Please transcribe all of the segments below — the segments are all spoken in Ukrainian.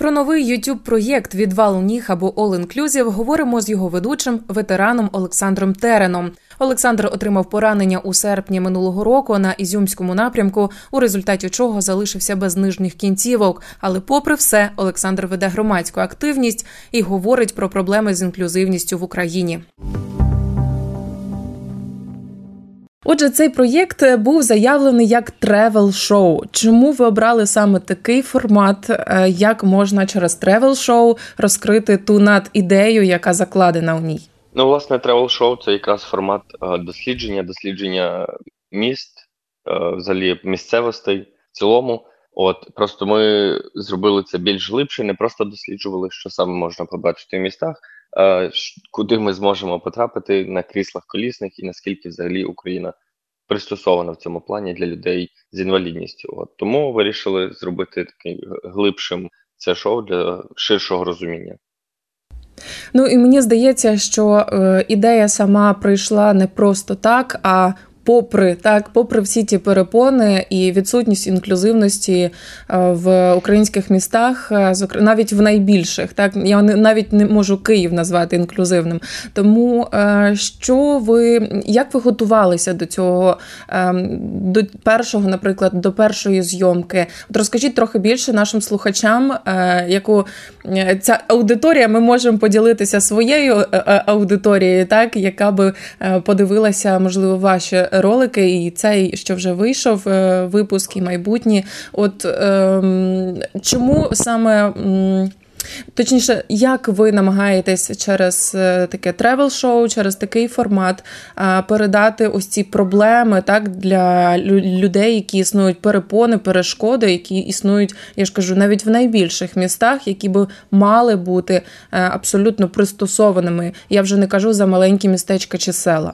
Про новий youtube проєкт Відвал ніг або All Inclusive говоримо з його ведучим ветераном Олександром Тереном. Олександр отримав поранення у серпні минулого року на ізюмському напрямку, у результаті чого залишився без нижніх кінцівок. Але, попри все, Олександр веде громадську активність і говорить про проблеми з інклюзивністю в Україні. Отже, цей проєкт був заявлений як тревел-шоу. Чому ви обрали саме такий формат, е, як можна через тревел-шоу розкрити ту над ідею, яка закладена у ній? Ну, власне, тревел-шоу це якраз формат е, дослідження, дослідження міст, е, взагалі місцевостей в цілому. От просто ми зробили це більш глибше, не просто досліджували, що саме можна побачити в містах, куди ми зможемо потрапити на кріслах колісних і наскільки взагалі Україна пристосована в цьому плані для людей з інвалідністю. От тому вирішили зробити таким глибшим це шоу для ширшого розуміння. Ну і мені здається, що е, ідея сама прийшла не просто так, а попри так, попри всі ті перепони і відсутність інклюзивності е, в українських містах, е, навіть в найбільших, так я навіть не можу Київ назвати інклюзивним. Тому е, що ви як ви готувалися до цього до першого, наприклад, до першої зйомки? От розкажіть трохи більше нашим слухачам, яку ця аудиторія ми можемо поділитися своєю аудиторією, так яка би подивилася, можливо, ваші ролики, і цей, що вже вийшов, е, випуск і майбутні. От ем, чому саме. Точніше, як ви намагаєтесь через е, таке тревел-шоу, через такий формат передати ось ці проблеми так для людей, які існують перепони, перешкоди, які існують, я ж кажу, навіть в найбільших містах, які би мали бути е, абсолютно пристосованими. Я вже не кажу за маленькі містечка чи села.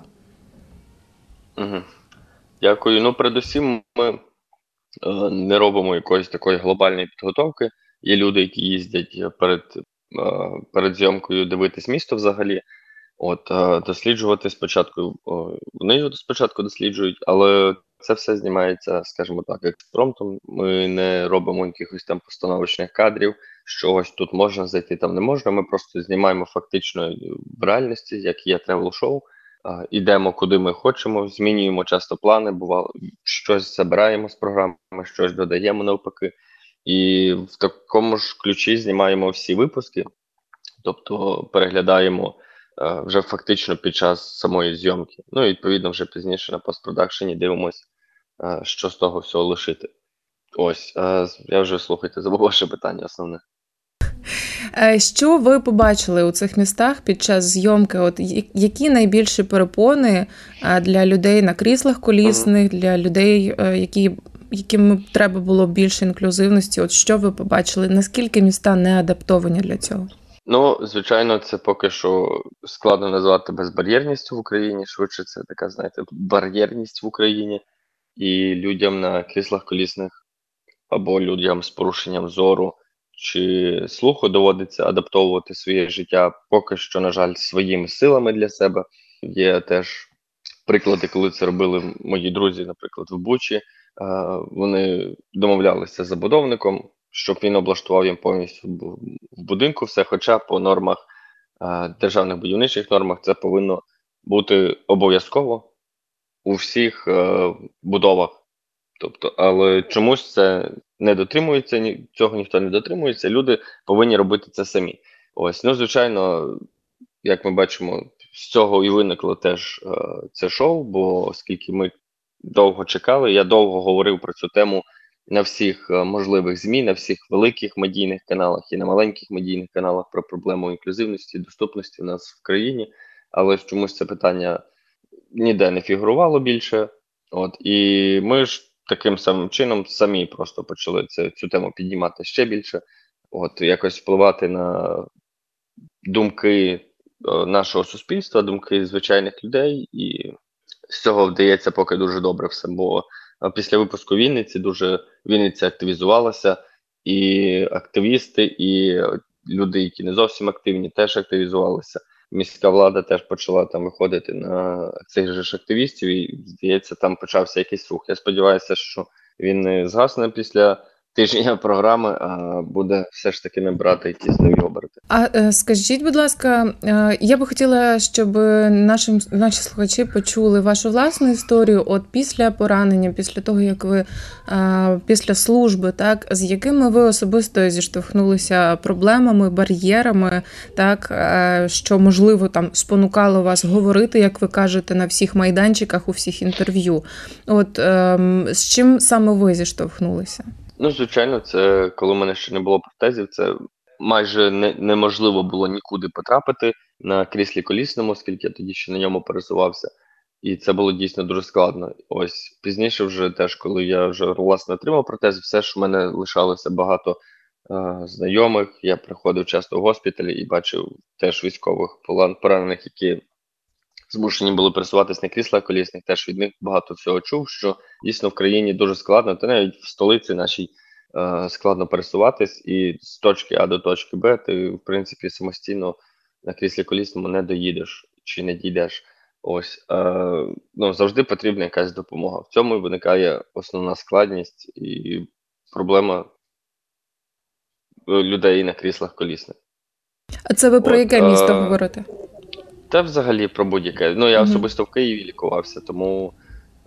Дякую. Ну, передусім, ми е, не робимо якоїсь такої глобальної підготовки. Є люди, які їздять перед е, перед зйомкою дивитись місто взагалі. От, е, досліджувати спочатку, вони його спочатку досліджують, але це все знімається, скажімо так, експромтом. Ми не робимо якихось там постановочних кадрів, що ось тут можна зайти, там не можна. Ми просто знімаємо фактично в реальності, як є тревел-шоу. Ідемо куди ми хочемо, змінюємо часто плани, бувало щось забираємо з програми, щось додаємо навпаки. І в такому ж ключі знімаємо всі випуски, тобто переглядаємо е, вже фактично під час самої зйомки. Ну і відповідно вже пізніше на постпродакшені дивимося, е, що з того всього лишити. Ось, е, я вже слухайте, забув ваше питання основне. Е, що ви побачили у цих містах під час зйомки? От які найбільші перепони е, для людей на кріслах колісних, для людей, е, які яким треба було більше інклюзивності? От що ви побачили? Наскільки міста не адаптовані для цього? Ну, звичайно, це поки що складно назвати безбар'єрністю в Україні. Швидше це така, знаєте, бар'єрність в Україні, і людям на кріслах колісних або людям з порушенням зору чи слуху доводиться адаптовувати своє життя поки що, на жаль, своїми силами для себе. Є теж приклади, коли це робили мої друзі, наприклад, в Бучі. Вони домовлялися з забудовником, щоб він облаштував їм повністю в будинку все. Хоча по нормах державних будівничих нормах це повинно бути обов'язково у всіх е, будовах. Тобто, але чомусь це не дотримується, ні цього ніхто не дотримується. Люди повинні робити це самі. Ось, ну звичайно, як ми бачимо, з цього і виникло теж е, це шоу, бо оскільки ми довго чекали, я довго говорив про цю тему на всіх е, можливих ЗМІ, на всіх великих медійних каналах і на маленьких медійних каналах про проблему інклюзивності, доступності в нас в країні, але чомусь це питання ніде не фігурувало більше. От і ми ж таким самим чином самі просто почали це, цю тему піднімати ще більше, от якось впливати на думки е, нашого суспільства, думки звичайних людей, і з цього вдається поки дуже добре все. Бо е, після випуску Вінниці дуже Вінниця активізувалася, і активісти, і люди, які не зовсім активні, теж активізувалися міська влада теж почала там виходити на цих же ж активістів, і здається, там почався якийсь рух. Я сподіваюся, що він не згасне після тижня програми, буде все ж таки набрати якісь нові оберти. А е, скажіть, будь ласка, е, я би хотіла, щоб нашим наші слухачі почули вашу власну історію. От після поранення, після того як ви е, після служби, так з якими ви особисто зіштовхнулися проблемами, бар'єрами, так що можливо там спонукало вас говорити, як ви кажете, на всіх майданчиках у всіх інтерв'ю. От ем, з чим саме ви зіштовхнулися? Ну, звичайно, це коли в мене ще не було протезів, це майже не, неможливо було нікуди потрапити на кріслі колісному, оскільки я тоді ще на ньому пересувався. І це було дійсно дуже складно. Ось пізніше, вже теж, коли я вже власне отримав протез, все ж в мене лишалося багато е, знайомих. Я приходив часто в госпіталі і бачив теж військових поранених, які змушені були пересуватися на кріслах колісних, теж від них багато всього чув, що дійсно в країні дуже складно, та навіть в столиці нашій е, складно пересуватись, і з точки А до точки Б ти, в принципі, самостійно на кріслі колісному не доїдеш чи не дійдеш. Ось е, ну завжди потрібна якась допомога. В цьому виникає основна складність і проблема людей на кріслах колісних. А це ви про От, яке місто е, говорите? Та взагалі про будь-яке. Ну, я особисто в Києві лікувався, тому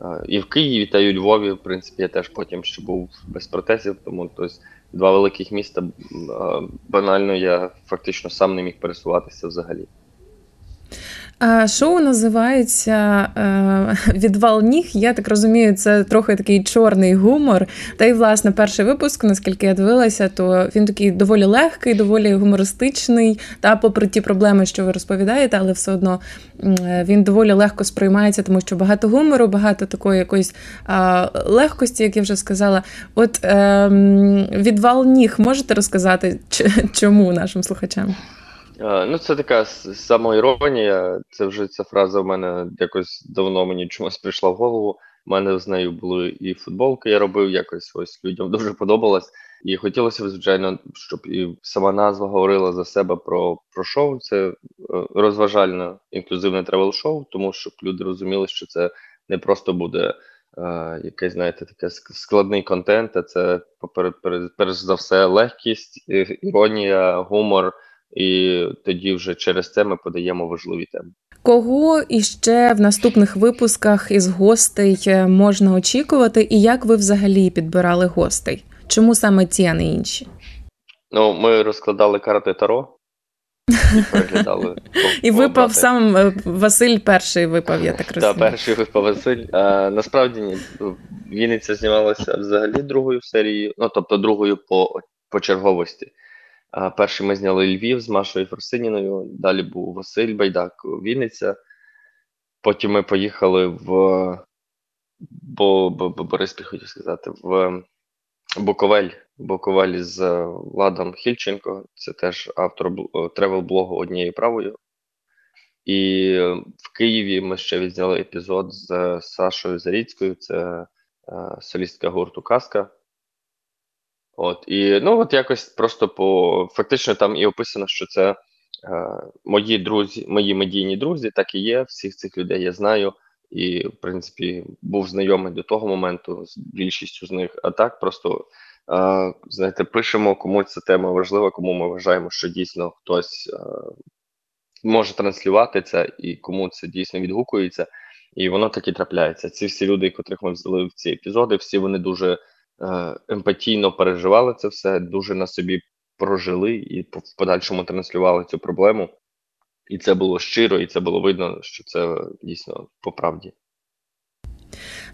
е, і в Києві, та й у Львові, в принципі, я теж потім ще був без протезів, тому тобто, два великих міста е, банально я фактично сам не міг пересуватися взагалі. Шоу називається е, Відвал ніг. Я так розумію, це трохи такий чорний гумор. Та й, власне, перший випуск, наскільки я дивилася, то він такий доволі легкий, доволі гумористичний. Та, попри ті проблеми, що ви розповідаєте, але все одно він доволі легко сприймається, тому що багато гумору, багато такої якоїсь легкості, як я вже сказала. От ем, відвал ніг можете розказати, чому нашим слухачам? Ну, це така самоіронія. Це вже ця фраза в мене якось давно мені чомусь прийшла в голову. У мене з нею були і футболки, я робив якось ось людям дуже подобалось. І хотілося б, звичайно, щоб і сама назва говорила за себе про про шоу. Це е, розважальне інклюзивне тревел-шоу, тому щоб люди розуміли, що це не просто буде е, якийсь, знаєте, таке складний контент, а це перш за все легкість, іронія, гумор і тоді вже через це ми подаємо важливі теми. Кого іще в наступних випусках із гостей е, можна очікувати, і як ви взагалі підбирали гостей? Чому саме ці, а не інші? Ну, ми розкладали карти Таро. Переглядали. І випав сам е, Василь перший випав, я так розумію. Так, перший випав Василь. А, Насправді ні. Вінниця знімалася взагалі другою серією, ну тобто другою по, по черговості. Перший ми зняли Львів з Машою Форсиніною, далі був Василь Байдак, Вінниця. Потім ми поїхали в Бо, Бо, Бориспіль, хотів сказати, в Буковель. Буковель з Владом Хільченко, це теж автор тревел-блогу однією правою. І в Києві ми ще відзняли епізод з Сашою Заріцькою, це е, солістка гурту Казка. От і ну от якось просто по фактично там і описано, що це е, мої друзі, мої медійні друзі, так і є. Всіх цих людей я знаю, і в принципі був знайомий до того моменту з більшістю з них. А так просто е, знаєте, пишемо, кому ця тема важлива, кому ми вважаємо, що дійсно хтось е, може транслювати це, і кому це дійсно відгукується. І воно так і трапляється. Ці всі люди, котрих ми взяли в ці епізоди, всі вони дуже. Е, емпатійно переживали це все, дуже на собі прожили і в подальшому транслювали цю проблему. І це було щиро, і це було видно, що це дійсно по правді.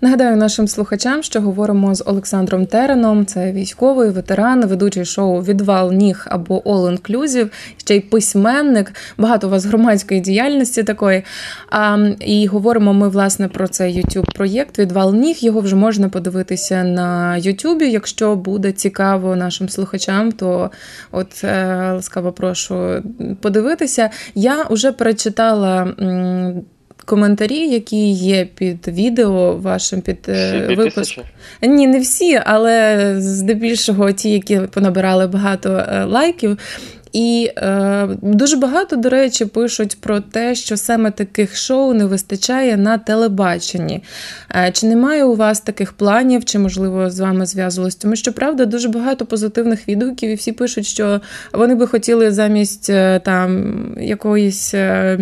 Нагадаю нашим слухачам, що говоримо з Олександром Тереном. Це військовий ветеран, ведучий шоу Відвал ніг або All Inclusive, ще й письменник. Багато у вас громадської діяльності такої. А, І говоримо ми власне про цей youtube проєкт Відвал ніг. Його вже можна подивитися на Ютубі. Якщо буде цікаво нашим слухачам, то от е, ласкаво прошу подивитися. Я вже перечитала коментарі, які є під відео вашим під е, випуском. Ні, не всі, але здебільшого ті, які понабирали багато е, лайків. І е, дуже багато, до речі, пишуть про те, що саме таких шоу не вистачає на телебаченні. Е, чи немає у вас таких планів, чи, можливо, з вами зв'язувалось? Тому що правда дуже багато позитивних відгуків, і всі пишуть, що вони би хотіли замість е, там якоїсь е,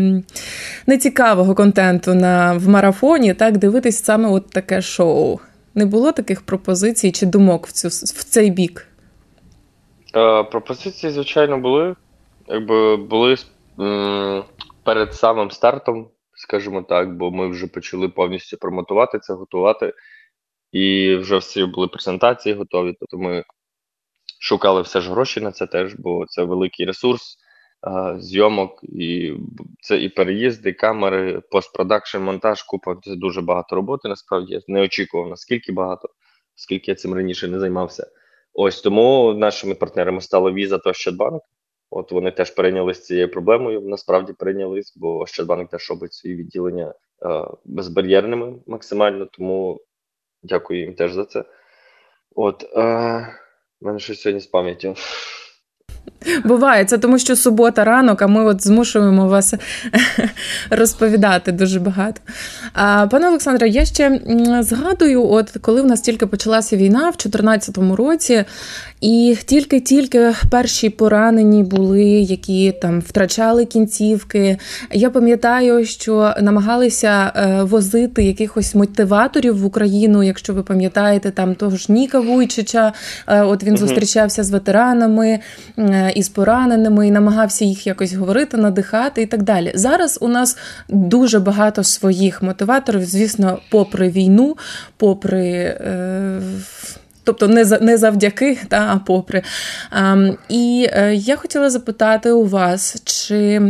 нецікавого контенту на в марафоні так дивитись саме от таке шоу. Не було таких пропозицій чи думок в цю в цей бік? Е, пропозиції, звичайно, були. Якби були перед самим стартом, скажімо так, бо ми вже почали повністю промотувати це, готувати. І вже всі були презентації готові. Тобто ми шукали все ж гроші на це теж, бо це великий ресурс а, зйомок, і це і переїзди, камери, постпродакшн, монтаж, купа. Це дуже багато роботи. Насправді я не очікував наскільки багато, оскільки я цим раніше не займався. Ось тому нашими партнерами стало Віза та Ощадбанк. От вони теж перейнялися цією проблемою. Насправді перейнялись, бо Ощадбанк теж робить свої відділення е, безбар'єрними максимально. Тому дякую їм теж за це. От е, мене щось сьогодні з пам'яттю. Буває, це тому що субота ранок, а ми от змушуємо вас розповідати дуже багато. А, Пане Олександре, я ще згадую, от коли в нас тільки почалася війна в 2014 році, і тільки-тільки перші поранені були, які там втрачали кінцівки. Я пам'ятаю, що намагалися е, возити якихось мотиваторів в Україну, якщо ви пам'ятаєте, там того ж Ніка Вуйчича, е, от він зустрічався з ветеранами. Е, із пораненими, і намагався їх якось говорити, надихати і так далі. Зараз у нас дуже багато своїх мотиваторів, звісно, попри війну, попри. Е, Тобто не за не завдяки, та а попри. А, І е, я хотіла запитати у вас, чи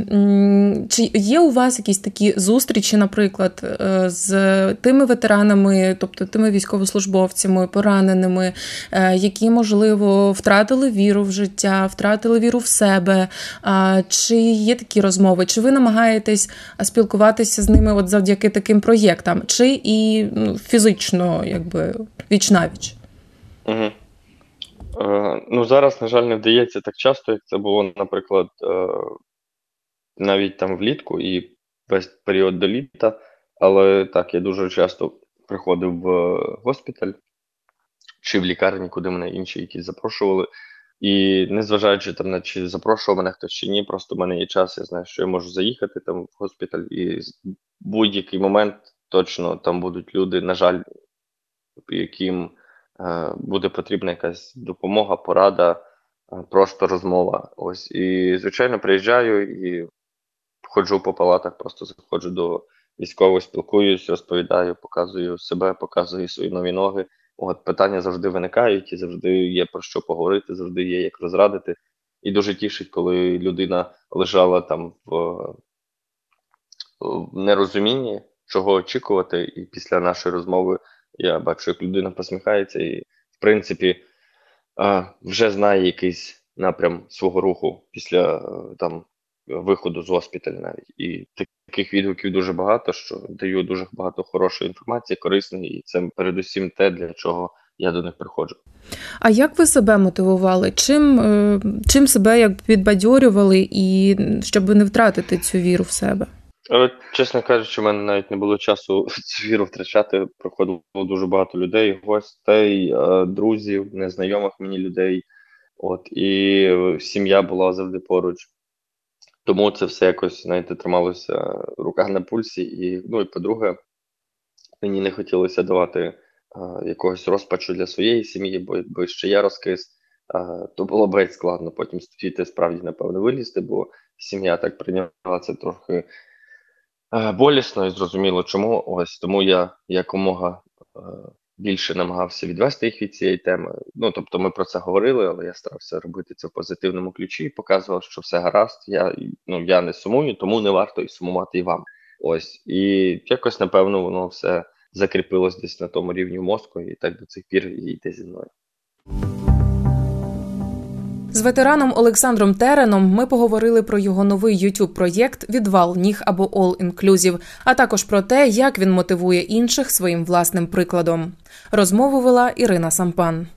чи є у вас якісь такі зустрічі, наприклад, е, з тими ветеранами, тобто тими військовослужбовцями, пораненими, е, які, можливо, втратили віру в життя, втратили віру в себе? А, Чи є такі розмови? Чи ви намагаєтесь спілкуватися з ними от завдяки таким проєктам, чи і ну, фізично, якби віч навіч? Угу. Е, ну, зараз, на жаль, не вдається так часто, як це було, наприклад, е, навіть там влітку і весь період до літа. Але так, я дуже часто приходив в госпіталь чи в лікарні, куди мене інші якісь запрошували. І незважаючи там на чи запрошував мене хтось чи ні, просто в мене є час, я знаю, що я можу заїхати там в госпіталь, і в будь-який момент точно там будуть люди, на жаль, яким Е, буде потрібна якась допомога, порада, е, просто розмова. Ось і звичайно приїжджаю і ходжу по палатах, просто заходжу до військових, спілкуюсь, розповідаю, показую себе, показую свої нові ноги. От питання завжди виникають, і завжди є про що поговорити, завжди є як розрадити. І дуже тішить, коли людина лежала там в, в нерозумінні, чого очікувати, і після нашої розмови я бачу, як людина посміхається і, в принципі, вже знає якийсь напрям свого руху після е, там виходу з госпіталю навіть. І таких відгуків дуже багато, що даю дуже багато хорошої інформації, корисної, і це передусім те, для чого я до них приходжу. А як ви себе мотивували? Чим е, чим себе як підбадьорювали, і щоб не втратити цю віру в себе? Чесно кажучи, в мене навіть не було часу цю віру втрачати. Проходило дуже багато людей, гостей, е, друзів, незнайомих мені людей. От і сім'я була завжди поруч. Тому це все якось, знаєте, трималося рука на пульсі. І, ну і по-друге, мені не хотілося давати а, е, якогось розпачу для своєї сім'ї, бо якби ще я розкис, а, е, то було б складно потім стіти справді, напевно, вилізти, бо сім'я так прийняла це трохи. Е, болісно і зрозуміло, чому ось тому я якомога е, більше намагався відвести їх від цієї теми. Ну тобто, ми про це говорили, але я старався робити це в позитивному ключі і показував, що все гаразд. Я ну я не сумую, тому не варто і сумувати і вам. Ось і якось напевно воно все закріпилось десь на тому рівні мозку, і так до цих пір і йде зі мною. Ветераном Олександром Тереном ми поговорили про його новий youtube проєкт Відвал ніг або All Inclusive, а також про те, як він мотивує інших своїм власним прикладом. Розмову вела Ірина Сампан.